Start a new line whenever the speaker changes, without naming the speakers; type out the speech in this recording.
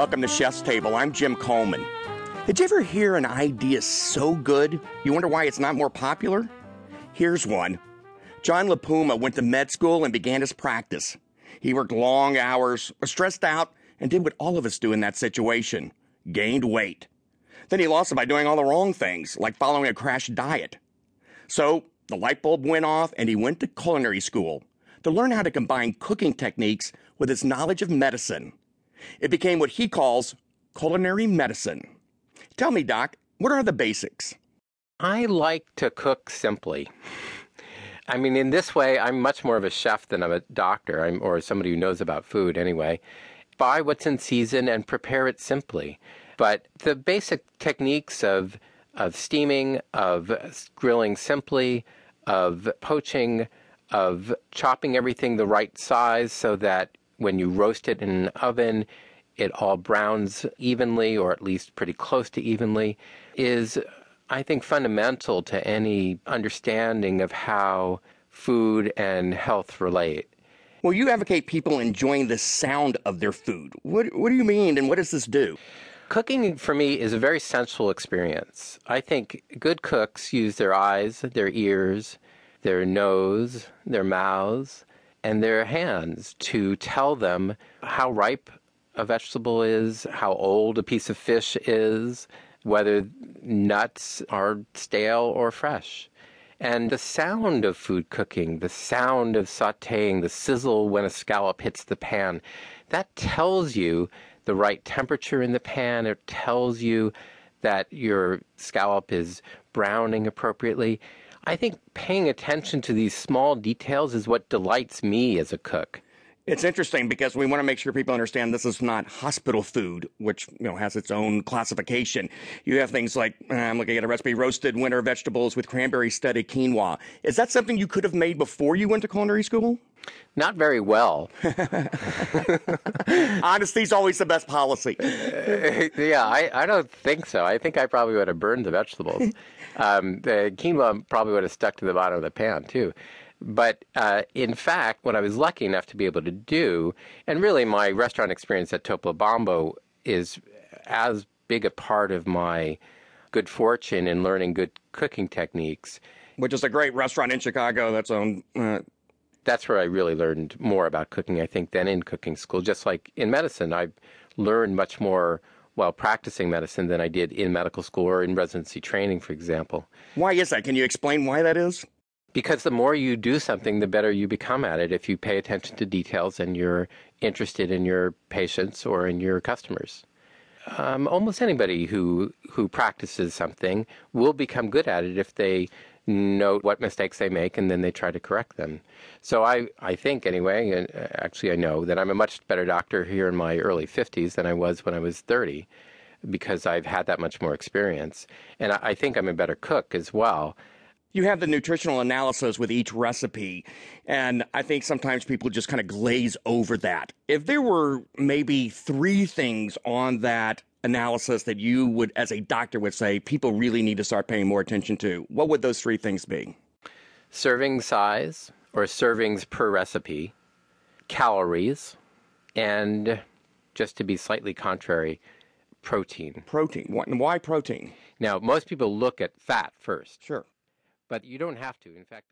Welcome to Chef's Table. I'm Jim Coleman. Did you ever hear an idea so good you wonder why it's not more popular? Here's one. John La Puma went to med school and began his practice. He worked long hours, was stressed out, and did what all of us do in that situation gained weight. Then he lost it by doing all the wrong things, like following a crash diet. So the light bulb went off and he went to culinary school to learn how to combine cooking techniques with his knowledge of medicine. It became what he calls culinary medicine. Tell me, Doc, what are the basics?
I like to cook simply. I mean, in this way, I'm much more of a chef than I'm a doctor I'm, or somebody who knows about food anyway. Buy what's in season and prepare it simply. But the basic techniques of, of steaming, of grilling simply, of poaching, of chopping everything the right size so that when you roast it in an oven, it all browns evenly, or at least pretty close to evenly, is, I think, fundamental to any understanding of how food and health relate.
Well, you advocate people enjoying the sound of their food. What, what do you mean, and what does this do?
Cooking for me is a very sensual experience. I think good cooks use their eyes, their ears, their nose, their mouths, and their hands to tell them how ripe a vegetable is, how old a piece of fish is, whether nuts are stale or fresh. And the sound of food cooking, the sound of sauteing, the sizzle when a scallop hits the pan, that tells you the right temperature in the pan. It tells you that your scallop is browning appropriately. I think paying attention to these small details is what delights me as a cook.
It's interesting because we want to make sure people understand this is not hospital food, which you know has its own classification. You have things like uh, I'm looking at a recipe: roasted winter vegetables with cranberry studded quinoa. Is that something you could have made before you went to culinary school?
Not very well.
Honesty's always the best policy.
yeah, I, I don't think so. I think I probably would have burned the vegetables. Um, the quinoa probably would have stuck to the bottom of the pan too. But uh, in fact, what I was lucky enough to be able to do, and really my restaurant experience at Topolobampo is as big a part of my good fortune in learning good cooking techniques.
Which is a great restaurant in Chicago that's owned. Uh...
That's where I really learned more about cooking, I think, than in cooking school. Just like in medicine, I've learned much more while practicing medicine than I did in medical school or in residency training, for example.
Why is that? Can you explain why that is?
Because the more you do something, the better you become at it if you pay attention to details and you're interested in your patients or in your customers. Um, almost anybody who who practices something will become good at it if they note what mistakes they make and then they try to correct them. So I, I think anyway, and uh, actually I know that I'm a much better doctor here in my early 50s than I was when I was 30 because I've had that much more experience. And I, I think I'm a better cook as well
you have the nutritional analysis with each recipe, and I think sometimes people just kind of glaze over that. If there were maybe three things on that analysis that you would, as a doctor, would say people really need to start paying more attention to, what would those three things be?
Serving size or servings per recipe, calories, and just to be slightly contrary, protein.
Protein. Why protein?
Now, most people look at fat first.
Sure
but you don't have to. In fact,